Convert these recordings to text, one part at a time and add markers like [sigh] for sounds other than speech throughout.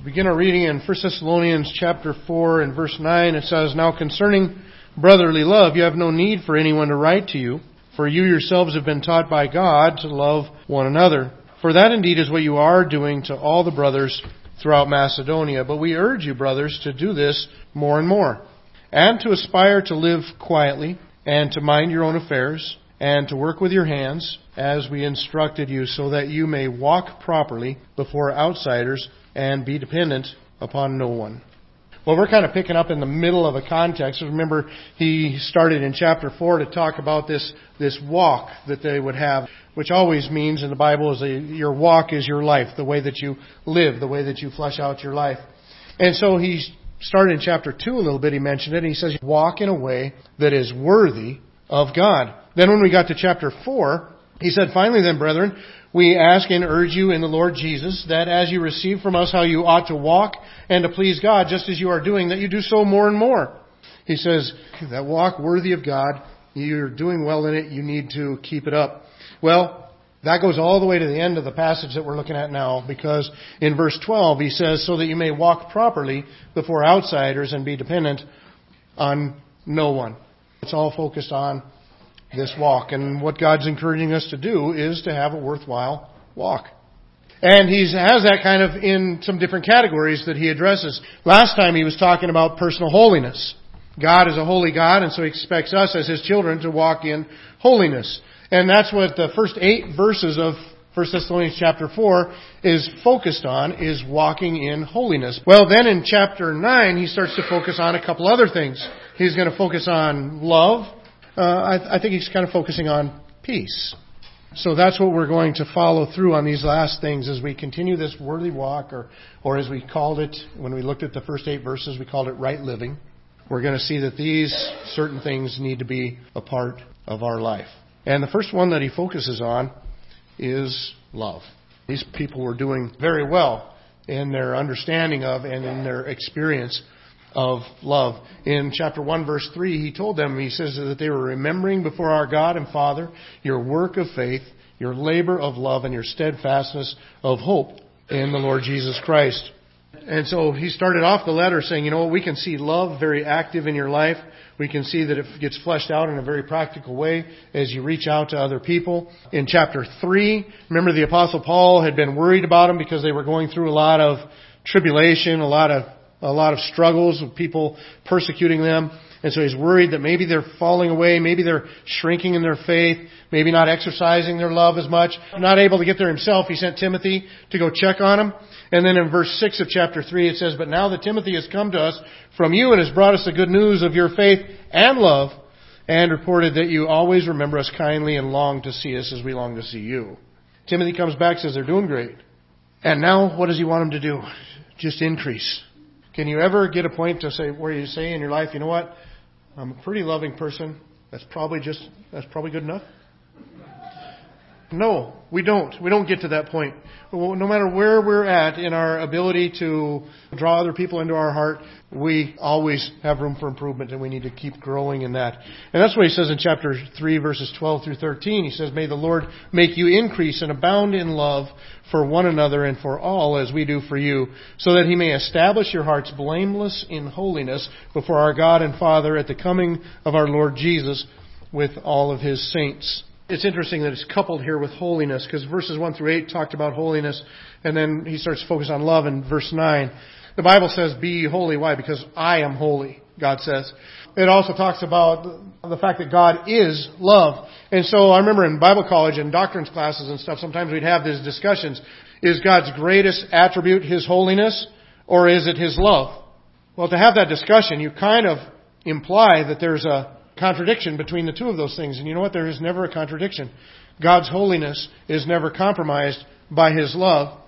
To begin our reading in 1 Thessalonians chapter 4 and verse 9, it says, Now concerning brotherly love, you have no need for anyone to write to you, for you yourselves have been taught by God to love one another. For that indeed is what you are doing to all the brothers throughout Macedonia. But we urge you, brothers, to do this more and more, and to aspire to live quietly, and to mind your own affairs, and to work with your hands, as we instructed you, so that you may walk properly before outsiders and be dependent upon no one. Well, we're kind of picking up in the middle of a context. Remember, he started in chapter 4 to talk about this, this walk that they would have, which always means in the Bible is a, your walk is your life, the way that you live, the way that you flesh out your life. And so he started in chapter 2 a little bit, he mentioned it, and he says, walk in a way that is worthy of God. Then when we got to chapter 4, he said, finally then, brethren, we ask and urge you in the Lord Jesus that as you receive from us how you ought to walk and to please God, just as you are doing, that you do so more and more. He says, that walk worthy of God, you're doing well in it, you need to keep it up. Well, that goes all the way to the end of the passage that we're looking at now, because in verse 12 he says, so that you may walk properly before outsiders and be dependent on no one. It's all focused on this walk. And what God's encouraging us to do is to have a worthwhile walk. And he has that kind of in some different categories that he addresses. Last time he was talking about personal holiness. God is a holy God, and so he expects us as his children to walk in holiness. And that's what the first eight verses of 1 Thessalonians chapter 4 is focused on, is walking in holiness. Well, then in chapter 9, he starts to focus on a couple other things. He's going to focus on love, uh, I, I think he's kind of focusing on peace. So that's what we're going to follow through on these last things as we continue this worthy walk, or, or as we called it when we looked at the first eight verses, we called it right living. We're going to see that these certain things need to be a part of our life. And the first one that he focuses on is love. These people were doing very well in their understanding of and in their experience of love. In chapter 1 verse 3, he told them, he says that they were remembering before our God and Father your work of faith, your labor of love, and your steadfastness of hope in the Lord Jesus Christ. And so he started off the letter saying, you know, we can see love very active in your life. We can see that it gets fleshed out in a very practical way as you reach out to other people. In chapter 3, remember the apostle Paul had been worried about them because they were going through a lot of tribulation, a lot of a lot of struggles of people persecuting them. And so he's worried that maybe they're falling away, maybe they're shrinking in their faith, maybe not exercising their love as much. Not able to get there himself, he sent Timothy to go check on them. And then in verse 6 of chapter 3 it says, But now that Timothy has come to us from you and has brought us the good news of your faith and love, and reported that you always remember us kindly and long to see us as we long to see you. Timothy comes back, says they're doing great. And now what does he want them to do? Just increase. Can you ever get a point to say where you say in your life, you know what? I'm a pretty loving person. That's probably just that's probably good enough. No, we don't. We don't get to that point. No matter where we're at in our ability to draw other people into our heart, we always have room for improvement and we need to keep growing in that. And that's what he says in chapter 3 verses 12 through 13. He says, May the Lord make you increase and abound in love for one another and for all as we do for you, so that he may establish your hearts blameless in holiness before our God and Father at the coming of our Lord Jesus with all of his saints it's interesting that it's coupled here with holiness because verses 1 through 8 talked about holiness and then he starts to focus on love in verse 9. The Bible says, be holy. Why? Because I am holy, God says. It also talks about the fact that God is love. And so I remember in Bible college and doctrines classes and stuff, sometimes we'd have these discussions. Is God's greatest attribute His holiness or is it His love? Well, to have that discussion, you kind of imply that there's a contradiction between the two of those things. And you know what? There is never a contradiction. God's holiness is never compromised by His love,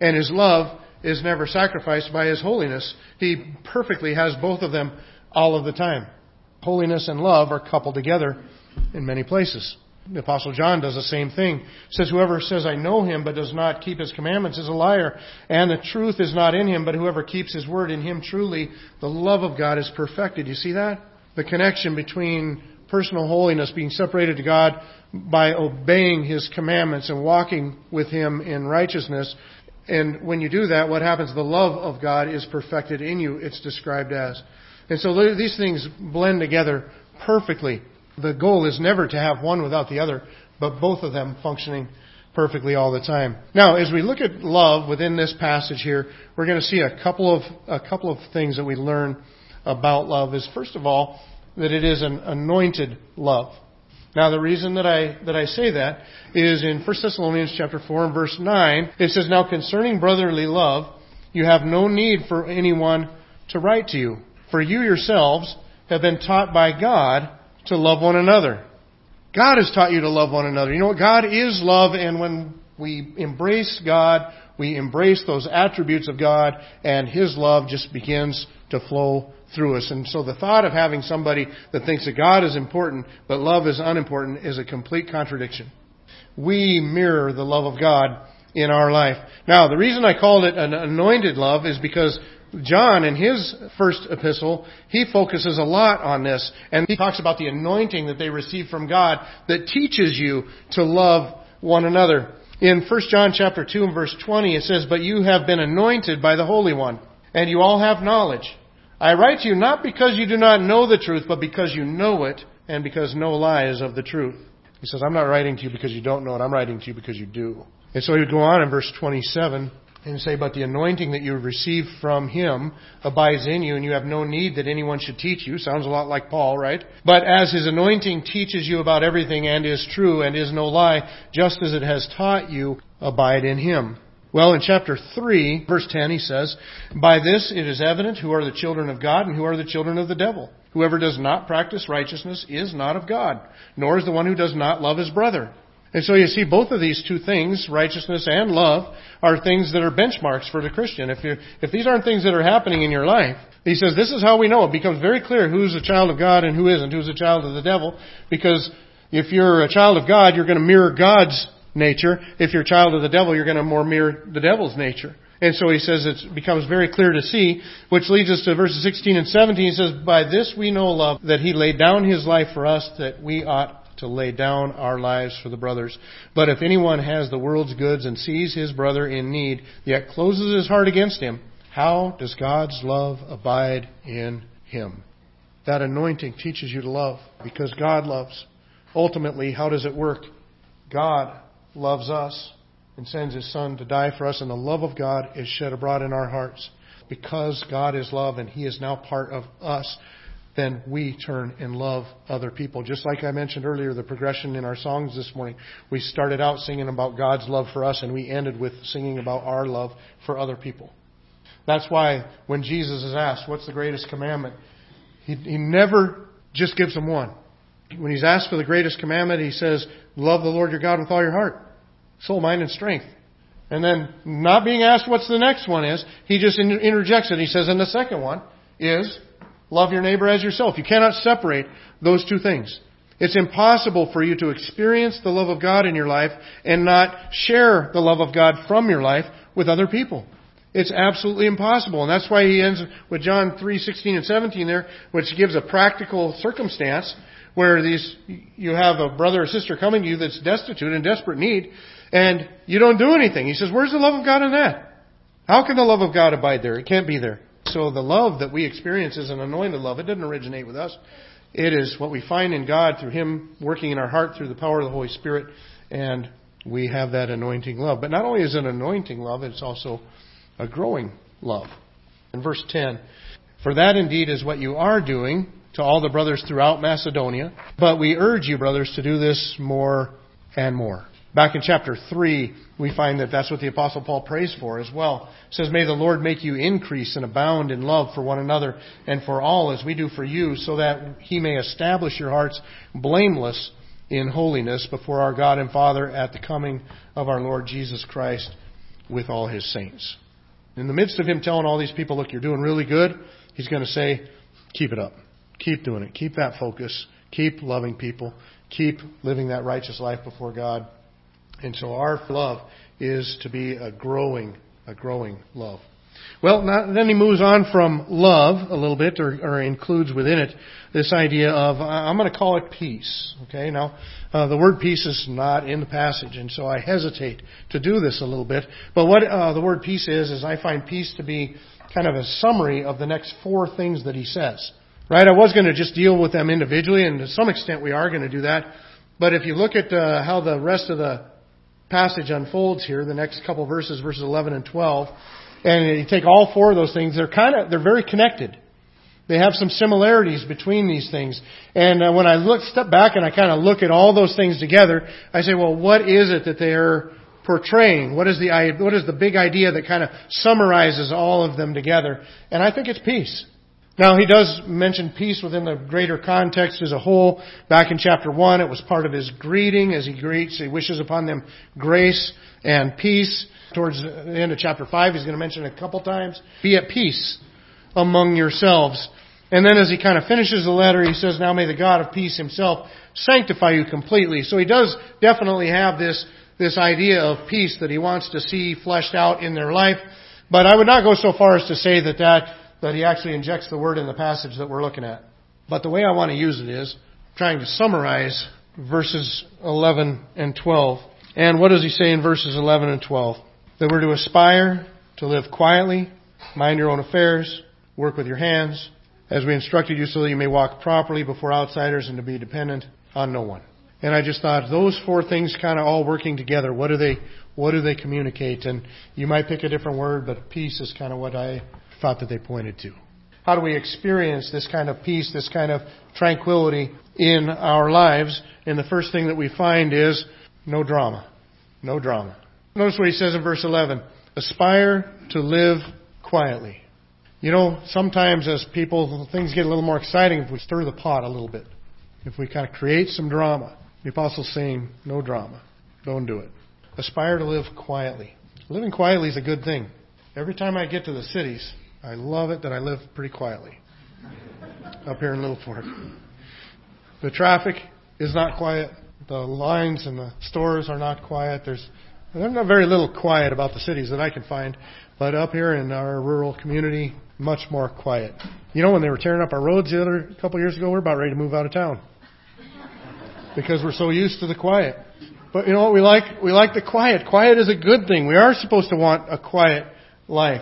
and His love is never sacrificed by His holiness. He perfectly has both of them all of the time. Holiness and love are coupled together in many places. The Apostle John does the same thing. He says, Whoever says, I know him, but does not keep his commandments is a liar, and the truth is not in him, but whoever keeps his word in him truly, the love of God is perfected. You see that? The connection between personal holiness, being separated to God by obeying His commandments and walking with Him in righteousness, And when you do that, what happens? The love of God is perfected in you, it's described as. And so these things blend together perfectly. The goal is never to have one without the other, but both of them functioning perfectly all the time. Now, as we look at love within this passage here, we're going to see a couple of a couple of things that we learn about love. Is first of all that it is an anointed love. Now, the reason that I that I say that is in 1 Thessalonians chapter 4 and verse 9. It says, "Now concerning brotherly love, you have no need for anyone to write to you, for you yourselves have been taught by God to love one another." God has taught you to love one another. You know what? God is love, and when we embrace God, we embrace those attributes of God, and His love just begins to flow through us. And so the thought of having somebody that thinks that God is important, but love is unimportant, is a complete contradiction. We mirror the love of God in our life. Now, the reason I called it an anointed love is because John, in his first epistle, he focuses a lot on this, and he talks about the anointing that they receive from God that teaches you to love one another. In 1 John chapter 2 and verse 20, it says, But you have been anointed by the Holy One, and you all have knowledge. I write to you not because you do not know the truth, but because you know it, and because no lie is of the truth. He says, I'm not writing to you because you don't know it, I'm writing to you because you do. And so he would go on in verse 27 and say, But the anointing that you have received from him abides in you, and you have no need that anyone should teach you. Sounds a lot like Paul, right? But as his anointing teaches you about everything and is true and is no lie, just as it has taught you, abide in him. Well, in chapter 3, verse 10, he says, By this it is evident who are the children of God and who are the children of the devil. Whoever does not practice righteousness is not of God, nor is the one who does not love his brother. And so you see both of these two things, righteousness and love, are things that are benchmarks for the Christian. If, you if these aren't things that are happening in your life, he says this is how we know. It becomes very clear who's a child of God and who isn't, who's a child of the devil, because if you're a child of God, you're going to mirror God's nature. If you're a child of the devil, you're going to more mirror the devil's nature. And so he says it becomes very clear to see, which leads us to verses 16 and 17. He says, By this we know love, that he laid down his life for us, that we ought to lay down our lives for the brothers. But if anyone has the world's goods and sees his brother in need, yet closes his heart against him, how does God's love abide in him? That anointing teaches you to love because God loves. Ultimately, how does it work? God loves us and sends his Son to die for us, and the love of God is shed abroad in our hearts. Because God is love and he is now part of us, then we turn and love other people. Just like I mentioned earlier, the progression in our songs this morning, we started out singing about God's love for us and we ended with singing about our love for other people. That's why when Jesus is asked, what's the greatest commandment? He, he never just gives them one. When he's asked for the greatest commandment, he says, love the Lord your God with all your heart, soul, mind, and strength. And then, not being asked what's the next one is, he just interjects it. He says, and the second one is, Love your neighbor as yourself. You cannot separate those two things. It's impossible for you to experience the love of God in your life and not share the love of God from your life with other people. It's absolutely impossible. And that's why he ends with John 3:16 and 17 there, which gives a practical circumstance where these you have a brother or sister coming to you that's destitute and desperate need and you don't do anything. He says, "Where's the love of God in that? How can the love of God abide there? It can't be there." So the love that we experience is an anointed love. It doesn't originate with us. It is what we find in God through Him working in our heart through the power of the Holy Spirit, and we have that anointing love. But not only is it an anointing love, it's also a growing love. In verse 10, for that indeed is what you are doing to all the brothers throughout Macedonia, but we urge you, brothers, to do this more and more. Back in chapter 3, we find that that's what the Apostle Paul prays for as well. It says, May the Lord make you increase and abound in love for one another and for all as we do for you, so that he may establish your hearts blameless in holiness before our God and Father at the coming of our Lord Jesus Christ with all his saints. In the midst of him telling all these people, look, you're doing really good, he's going to say, keep it up. Keep doing it. Keep that focus. Keep loving people. Keep living that righteous life before God. And so our love is to be a growing, a growing love. Well, then he moves on from love a little bit, or, or includes within it this idea of I'm going to call it peace. Okay, now uh, the word peace is not in the passage, and so I hesitate to do this a little bit. But what uh, the word peace is is I find peace to be kind of a summary of the next four things that he says. Right? I was going to just deal with them individually, and to some extent we are going to do that. But if you look at uh, how the rest of the passage unfolds here, the next couple verses, verses 11 and 12, and you take all four of those things, they're kind of, they're very connected. They have some similarities between these things. And uh, when I look, step back and I kind of look at all those things together, I say, well, what is it that they're portraying? What is the, what is the big idea that kind of summarizes all of them together? And I think it's peace. Now, he does mention peace within the greater context as a whole. Back in chapter 1, it was part of his greeting as he greets, he wishes upon them grace and peace. Towards the end of chapter 5, he's going to mention it a couple times. Be at peace among yourselves. And then as he kind of finishes the letter, he says, Now may the God of peace himself sanctify you completely. So he does definitely have this, this idea of peace that he wants to see fleshed out in their life. But I would not go so far as to say that that that he actually injects the word in the passage that we're looking at. But the way I want to use it is trying to summarize verses 11 and 12. And what does he say in verses 11 and 12? That we're to aspire to live quietly, mind your own affairs, work with your hands, as we instructed you so that you may walk properly before outsiders and to be dependent on no one. And I just thought those four things kind of all working together. What do they, what do they communicate? And you might pick a different word, but peace is kind of what I thought that they pointed to. How do we experience this kind of peace, this kind of tranquility in our lives? And the first thing that we find is no drama. No drama. Notice what he says in verse 11. Aspire to live quietly. You know, sometimes as people, things get a little more exciting if we stir the pot a little bit. If we kind of create some drama. The apostle's saying, no drama. Don't do it. Aspire to live quietly. Living quietly is a good thing. Every time I get to the cities, I love it that I live pretty quietly up here in Littlefork. The traffic is not quiet. The lines and the stores are not quiet. There's there's not very little quiet about the cities that I can find, but up here in our rural community, much more quiet. You know, when they were tearing up our roads the other couple years ago, we we're about ready to move out of town because we're so used to the quiet. But you know what? We like we like the quiet. Quiet is a good thing. We are supposed to want a quiet life.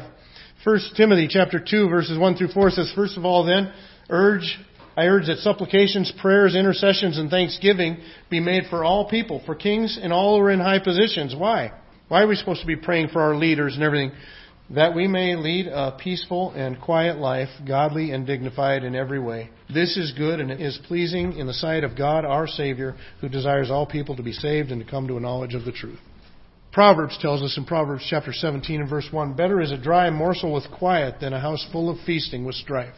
First Timothy chapter 2 verses 1 through 4 says, First of all then, urge, I urge that supplications, prayers, intercessions, and thanksgiving be made for all people, for kings and all who are in high positions. Why? Why are we supposed to be praying for our leaders and everything? That we may lead a peaceful and quiet life, godly and dignified in every way. This is good and is pleasing in the sight of God our Savior, who desires all people to be saved and to come to a knowledge of the truth. Proverbs tells us in Proverbs chapter 17 and verse 1 Better is a dry morsel with quiet than a house full of feasting with strife.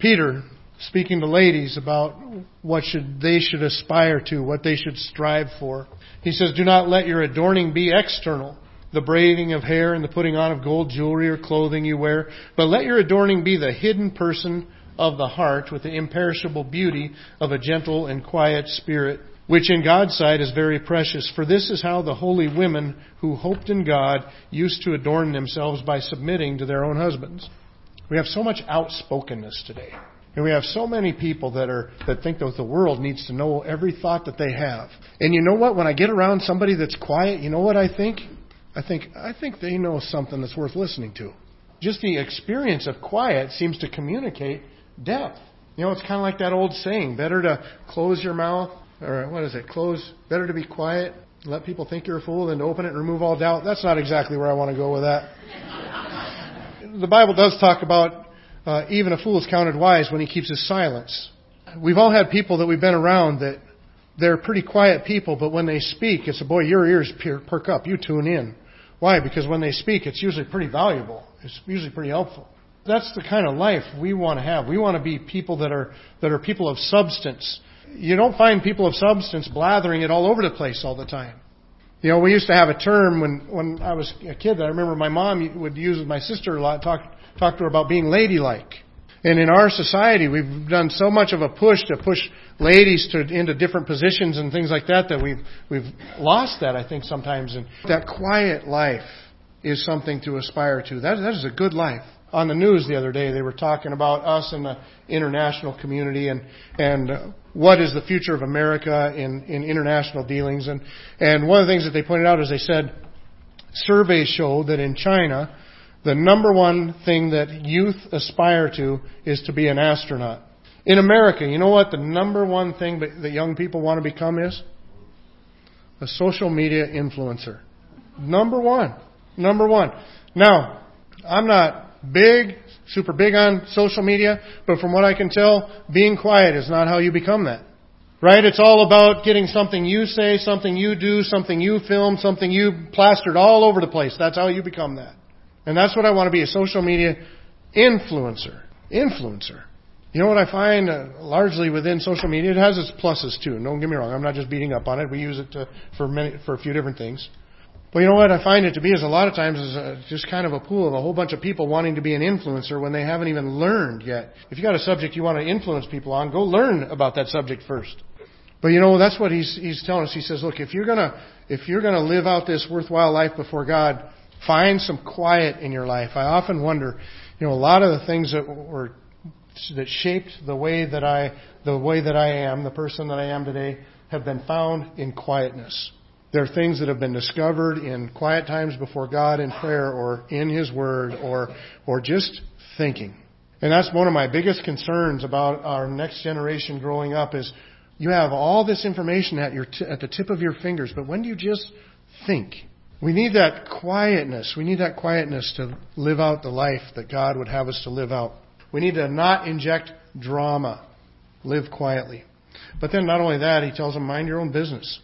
Peter, speaking to ladies about what should, they should aspire to, what they should strive for, he says, Do not let your adorning be external, the braiding of hair and the putting on of gold jewelry or clothing you wear, but let your adorning be the hidden person of the heart with the imperishable beauty of a gentle and quiet spirit which in God's sight is very precious. For this is how the holy women who hoped in God used to adorn themselves by submitting to their own husbands. We have so much outspokenness today. And we have so many people that are that think that the world needs to know every thought that they have. And you know what? When I get around somebody that's quiet, you know what I think? I think I think they know something that's worth listening to. Just the experience of quiet seems to communicate depth. You know, it's kind of like that old saying, better to close your mouth or what is it? Close. Better to be quiet. Let people think you're a fool than to open it and remove all doubt. That's not exactly where I want to go with that. the Bible does talk about uh, even a fool is counted wise when he keeps his silence. We've all had people that we've been around that they're pretty quiet people, but when they speak, it's a boy, your ears perk up. You tune in. Why? Because when they speak, it's usually pretty valuable. It's usually pretty helpful. That's the kind of life we want to have. We want to be people that are that are people of substance you don't find people of substance blathering it all over the place all the time. You know, we used to have a term when when I was a kid that I remember my mom would use with my sister a lot. Talk talk to her about being ladylike. And in our society, we've done so much of a push to push ladies to into different positions and things like that that we've we've lost that I think sometimes. And that quiet life is something to aspire to. That, that is a good life. On the news the other day, they were talking about us in the international community and, and uh, what is the future of America in, in international dealings. And, and one of the things that they pointed out is they said surveys show that in China, the number one thing that youth aspire to is to be an astronaut. In America, you know what the number one thing that young people want to become is? A social media influencer. Number one. Number one. Now, I'm not big, super big on social media, but from what I can tell, being quiet is not how you become that. Right? It's all about getting something you say, something you do, something you film, something you plastered all over the place. That's how you become that. And that's what I want to be, a social media influencer. Influencer. You know what I find uh, largely within social media? It has its pluses too. Don't get me wrong. I'm not just beating up on it. We use it to, for many, for a few different things. But you know what I find it to be is a lot of times is a, just kind of a pool of a whole bunch of people wanting to be an influencer when they haven't even learned yet. If you got a subject you want to influence people on, go learn about that subject first. But you know that's what he's he's telling us. He says, look, if you're gonna if you're gonna live out this worthwhile life before God, find some quiet in your life. I often wonder, you know, a lot of the things that were that shaped the way that I, the way that I am, the person that I am today, have been found in quietness. There are things that have been discovered in quiet times before God in prayer or in His Word or, or just thinking. And that's one of my biggest concerns about our next generation growing up is you have all this information at your t- at the tip of your fingers, but when do you just think? We need that quietness. We need that quietness to live out the life that God would have us to live out. We need to not inject drama. Live quietly. But then not only that, he tells them, mind your own business.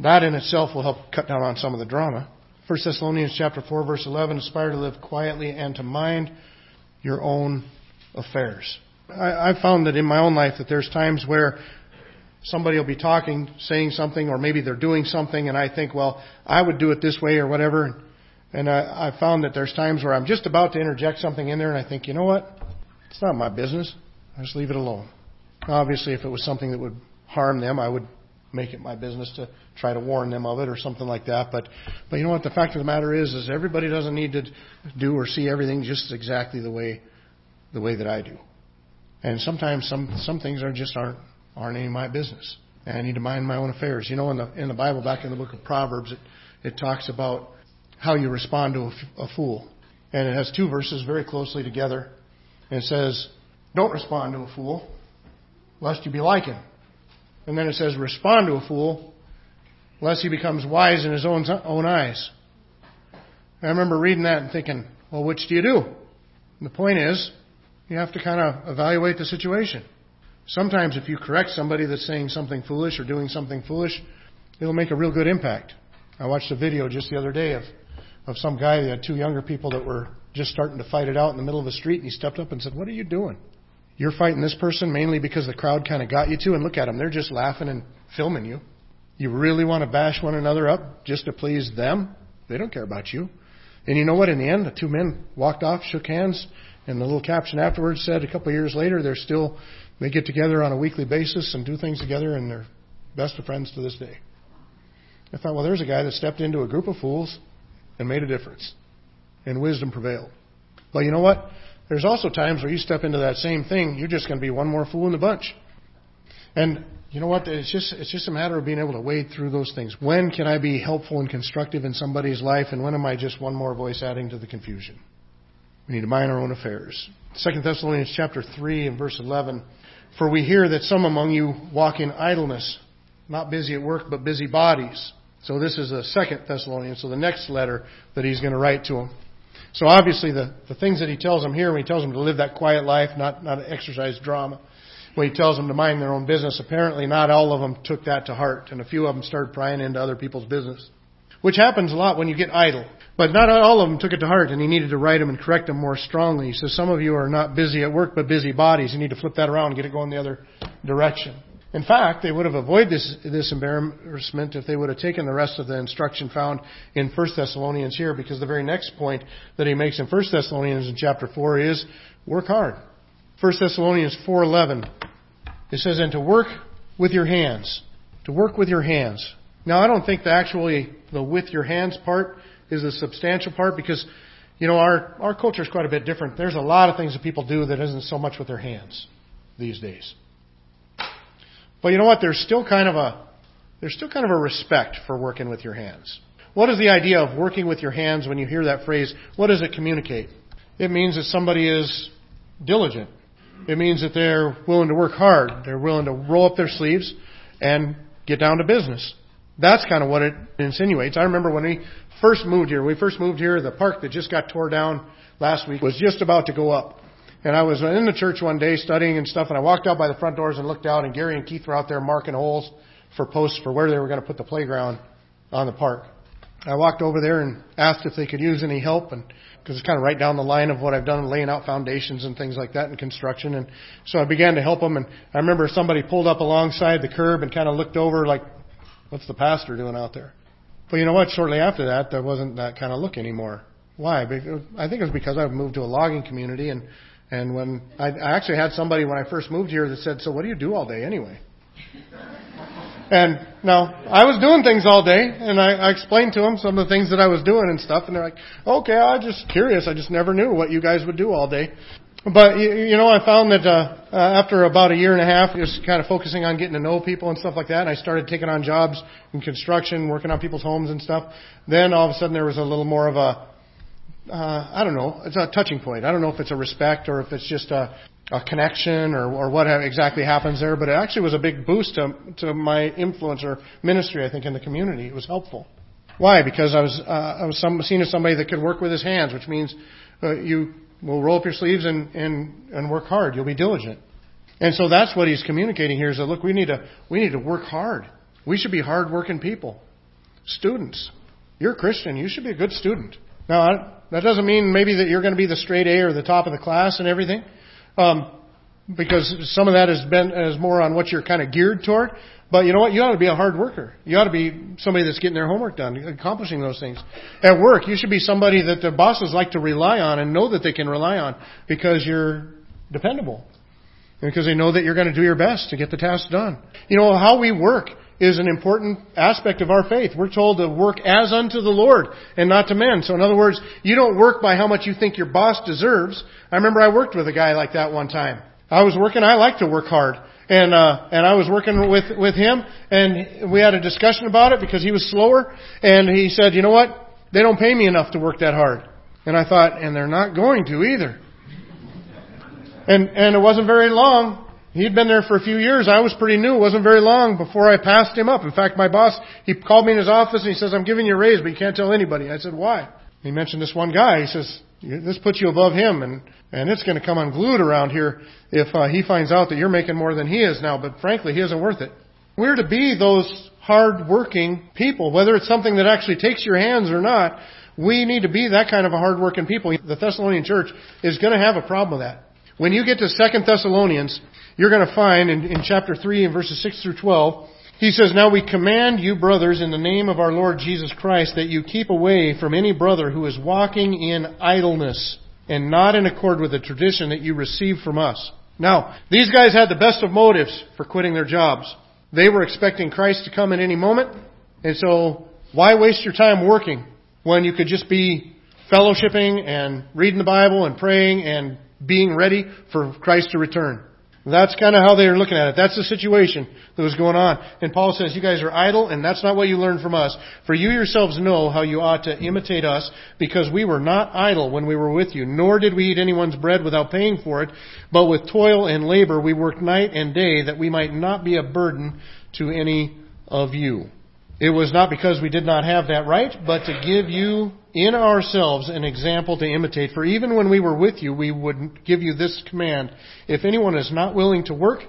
That in itself will help cut down on some of the drama. 1 Thessalonians chapter 4 verse 11, aspire to live quietly and to mind your own affairs. I, I've found that in my own life that there's times where somebody will be talking, saying something, or maybe they're doing something, and I think, well, I would do it this way or whatever. And I, I found that there's times where I'm just about to interject something in there, and I think, you know what? It's not my business. I just leave it alone. Obviously, if it was something that would harm them, I would make it my business to try to warn them of it or something like that. But, but you know what? The fact of the matter is, is everybody doesn't need to do or see everything just exactly the way, the way that I do. And sometimes some some things are just aren't aren't any of my business. And I need to mind my own affairs. You know, in the in the Bible, back in the book of Proverbs, it it talks about how you respond to a, a fool, and it has two verses very closely together. And it says, Don't respond to a fool, lest you be like him. And then it says, Respond to a fool, lest he becomes wise in his own, own eyes. I remember reading that and thinking, Well, which do you do? And the point is, you have to kind of evaluate the situation. Sometimes if you correct somebody that's saying something foolish or doing something foolish, it'll make a real good impact. I watched a video just the other day of, of some guy that had two younger people that were just starting to fight it out in the middle of the street, and he stepped up and said, What are you doing? You're fighting this person mainly because the crowd kind of got you to, and look at them. They're just laughing and filming you. You really want to bash one another up just to please them? They don't care about you. And you know what? In the end, the two men walked off, shook hands, and the little caption afterwards said a couple of years later, they're still, they get together on a weekly basis and do things together, and they're best of friends to this day. I thought, well, there's a guy that stepped into a group of fools and made a difference and wisdom prevailed. But you know what? There's also times where you step into that same thing, you're just going to be one more fool in the bunch. And you know what? It's just it's just a matter of being able to wade through those things. When can I be helpful and constructive in somebody's life, and when am I just one more voice adding to the confusion? We need to mind our own affairs. Second Thessalonians chapter three and verse eleven. For we hear that some among you walk in idleness, not busy at work, but busy bodies. So this is the second Thessalonians, so the next letter that he's going to write to them. So obviously the, the things that he tells them here, when he tells them to live that quiet life, not, not exercise drama, when he tells them to mind their own business, apparently not all of them took that to heart, and a few of them started prying into other people's business. Which happens a lot when you get idle. But not all of them took it to heart, and he needed to write them and correct them more strongly. He says, some of you are not busy at work, but busy bodies. You need to flip that around and get it going the other direction. In fact, they would have avoided this, this embarrassment if they would have taken the rest of the instruction found in 1 Thessalonians here, because the very next point that he makes in 1 Thessalonians in chapter 4 is work hard. 1 Thessalonians 4.11, it says, and to work with your hands. To work with your hands. Now, I don't think the actually the with your hands part is the substantial part because, you know, our, our culture is quite a bit different. There's a lot of things that people do that isn't so much with their hands these days. But you know what? There's still kind of a, there's still kind of a respect for working with your hands. What is the idea of working with your hands when you hear that phrase? What does it communicate? It means that somebody is diligent. It means that they're willing to work hard. They're willing to roll up their sleeves and get down to business. That's kind of what it insinuates. I remember when we first moved here, we first moved here, the park that just got tore down last week was just about to go up. And I was in the church one day studying and stuff, and I walked out by the front doors and looked out, and Gary and Keith were out there marking holes for posts for where they were going to put the playground on the park. I walked over there and asked if they could use any help, and because it's kind of right down the line of what I've done, laying out foundations and things like that in construction. And so I began to help them. And I remember somebody pulled up alongside the curb and kind of looked over, like, "What's the pastor doing out there?" But you know what? Shortly after that, there wasn't that kind of look anymore. Why? I think it was because I moved to a logging community, and and when I, I actually had somebody when I first moved here that said, "So what do you do all day anyway?" And now I was doing things all day, and I, I explained to them some of the things that I was doing and stuff, and they're like, "Okay, I'm just curious. I just never knew what you guys would do all day." But you, know, I found that uh, uh, after about a year and a half, just kind of focusing on getting to know people and stuff like that, and I started taking on jobs in construction, working on people's homes and stuff. Then all of a sudden, there was a little more of a uh, I don't know, it's a touching point. I don't know if it's a respect or if it's just a, a connection or, or what exactly happens there, but it actually was a big boost to, to my influence or ministry, I think, in the community. It was helpful. Why? Because I was, uh, I was some, seen as somebody that could work with his hands, which means uh, you will roll up your sleeves and, and, and work hard. You'll be diligent. And so that's what he's communicating here is that, look, we need to, we need to work hard. We should be hard working people. Students. You're a Christian. You should be a good student. Now, that doesn't mean maybe that you're going to be the straight A or the top of the class and everything, um, because some of that has been is more on what you're kind of geared toward. But you know what? You ought to be a hard worker. You ought to be somebody that's getting their homework done, accomplishing those things. At work, you should be somebody that the bosses like to rely on and know that they can rely on because you're dependable. Because they know that you're going to do your best to get the task done. You know, how we work is an important aspect of our faith. We're told to work as unto the Lord and not to men. So in other words, you don't work by how much you think your boss deserves. I remember I worked with a guy like that one time. I was working, I like to work hard. And, uh, and I was working with, with him and we had a discussion about it because he was slower and he said, you know what? They don't pay me enough to work that hard. And I thought, and they're not going to either. And, and it wasn't very long He'd been there for a few years. I was pretty new. It wasn't very long before I passed him up. In fact, my boss, he called me in his office and he says, I'm giving you a raise, but you can't tell anybody. I said, why? He mentioned this one guy. He says, this puts you above him and, and it's going to come unglued around here if uh, he finds out that you're making more than he is now. But frankly, he isn't worth it. We're to be those hard-working people, whether it's something that actually takes your hands or not. We need to be that kind of a hard-working people. The Thessalonian church is going to have a problem with that. When you get to Second Thessalonians, you're going to find in, in chapter 3 and verses 6 through 12, he says, Now we command you, brothers, in the name of our Lord Jesus Christ, that you keep away from any brother who is walking in idleness and not in accord with the tradition that you received from us. Now, these guys had the best of motives for quitting their jobs. They were expecting Christ to come at any moment, and so why waste your time working when you could just be fellowshipping and reading the Bible and praying and being ready for Christ to return? That's kind of how they were looking at it. That's the situation that was going on. And Paul says, you guys are idle, and that's not what you learned from us. For you yourselves know how you ought to imitate us, because we were not idle when we were with you, nor did we eat anyone's bread without paying for it, but with toil and labor we worked night and day, that we might not be a burden to any of you. It was not because we did not have that right, but to give you in ourselves an example to imitate. For even when we were with you, we would give you this command If anyone is not willing to work,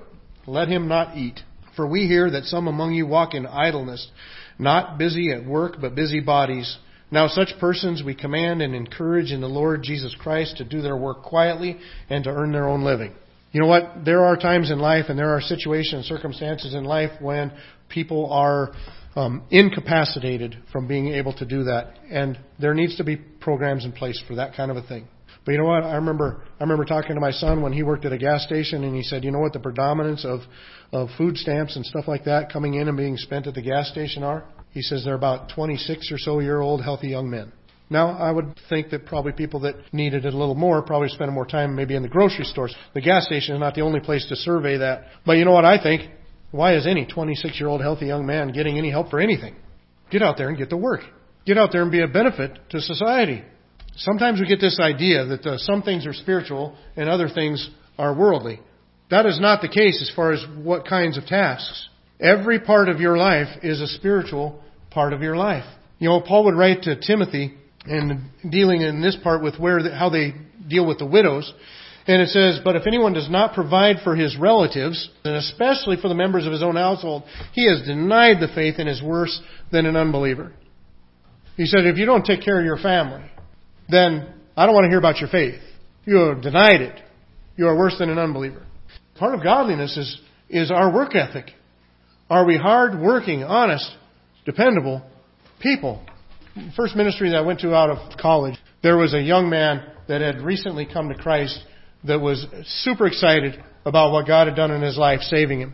let him not eat. For we hear that some among you walk in idleness, not busy at work, but busy bodies. Now, such persons we command and encourage in the Lord Jesus Christ to do their work quietly and to earn their own living. You know what? There are times in life and there are situations, circumstances in life when people are um, incapacitated from being able to do that. And there needs to be programs in place for that kind of a thing. But you know what? I remember I remember talking to my son when he worked at a gas station, and he said, "You know what the predominance of of food stamps and stuff like that coming in and being spent at the gas station are?" He says they're about 26 or so year old healthy young men. Now, I would think that probably people that needed it a little more probably spend more time maybe in the grocery stores. The gas station is not the only place to survey that. But you know what I think? Why is any 26 year old healthy young man getting any help for anything? Get out there and get to work. Get out there and be a benefit to society. Sometimes we get this idea that uh, some things are spiritual and other things are worldly. That is not the case as far as what kinds of tasks. Every part of your life is a spiritual part of your life. You know, Paul would write to Timothy and dealing in this part with where how they deal with the widows. And it says, But if anyone does not provide for his relatives, and especially for the members of his own household, he has denied the faith and is worse than an unbeliever. He said, If you don't take care of your family, then I don't want to hear about your faith. You have denied it. You are worse than an unbeliever. Part of godliness is, is our work ethic. Are we hard working, honest, dependable people? First ministry that I went to out of college, there was a young man that had recently come to Christ that was super excited about what God had done in his life, saving him.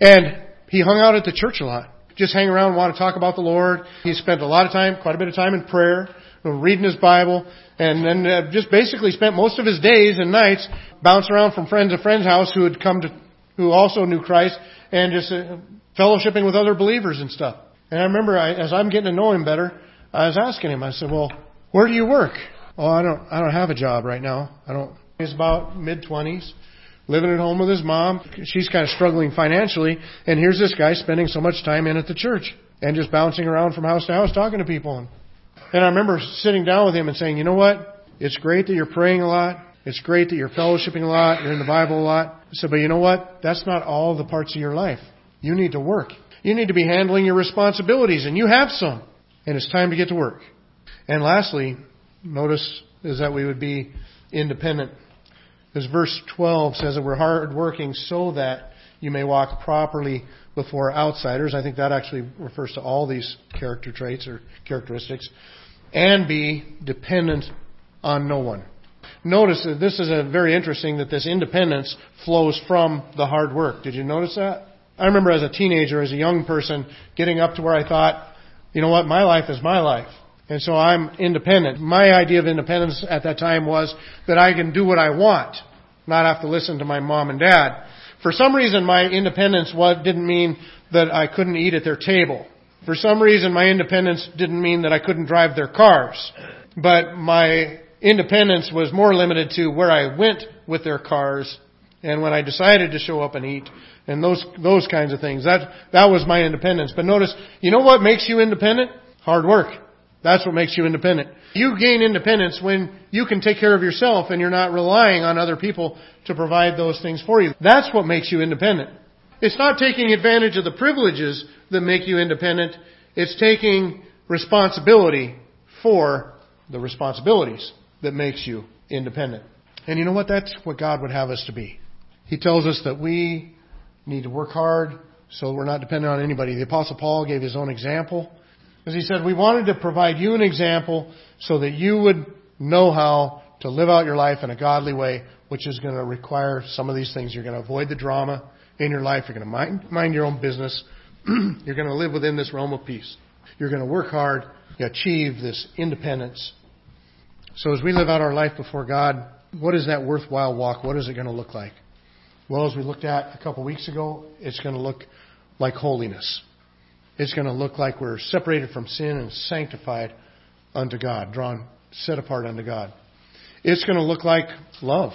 And he hung out at the church a lot. Just hang around, want to talk about the Lord. He spent a lot of time, quite a bit of time in prayer, reading his Bible, and then uh, just basically spent most of his days and nights bouncing around from friend to friend's house who had come to, who also knew Christ, and just uh, fellowshipping with other believers and stuff. And I remember I, as I'm getting to know him better, I was asking him, I said, well, where do you work? Oh, I don't, I don't have a job right now. I don't, he's about mid twenties, living at home with his mom. She's kind of struggling financially. And here's this guy spending so much time in at the church and just bouncing around from house to house talking to people. And I remember sitting down with him and saying, you know what? It's great that you're praying a lot. It's great that you're fellowshipping a lot. You're in the Bible a lot. I said, but you know what? That's not all the parts of your life. You need to work. You need to be handling your responsibilities, and you have some. And it's time to get to work. And lastly, notice is that we would be independent. As verse 12 says that we're hardworking so that you may walk properly before outsiders. I think that actually refers to all these character traits or characteristics. And be dependent on no one. Notice that this is a very interesting that this independence flows from the hard work. Did you notice that? I remember as a teenager, as a young person, getting up to where I thought, you know what, my life is my life. And so I'm independent. My idea of independence at that time was that I can do what I want, not have to listen to my mom and dad. For some reason, my independence didn't mean that I couldn't eat at their table. For some reason, my independence didn't mean that I couldn't drive their cars. But my independence was more limited to where I went with their cars and when I decided to show up and eat and those those kinds of things. That that was my independence. But notice, you know what makes you independent? Hard work. That's what makes you independent. You gain independence when you can take care of yourself and you're not relying on other people to provide those things for you. That's what makes you independent. It's not taking advantage of the privileges that make you independent. It's taking responsibility for the responsibilities that makes you independent. And you know what? That's what God would have us to be. He tells us that we need to work hard so we're not dependent on anybody. The Apostle Paul gave his own example. As he said, we wanted to provide you an example so that you would know how to live out your life in a godly way, which is going to require some of these things. You're going to avoid the drama in your life. You're going to mind, mind your own business. [clears throat] You're going to live within this realm of peace. You're going to work hard achieve this independence. So as we live out our life before God, what is that worthwhile walk? What is it going to look like? Well, as we looked at a couple weeks ago, it's going to look like holiness. It's going to look like we're separated from sin and sanctified unto God, drawn, set apart unto God. It's going to look like love,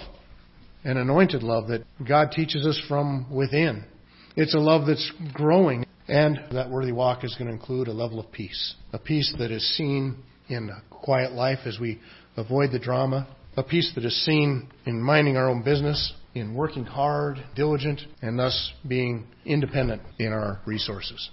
an anointed love that God teaches us from within. It's a love that's growing, and that worthy walk is going to include a level of peace, a peace that is seen in a quiet life as we avoid the drama, a peace that is seen in minding our own business, in working hard, diligent, and thus being independent in our resources.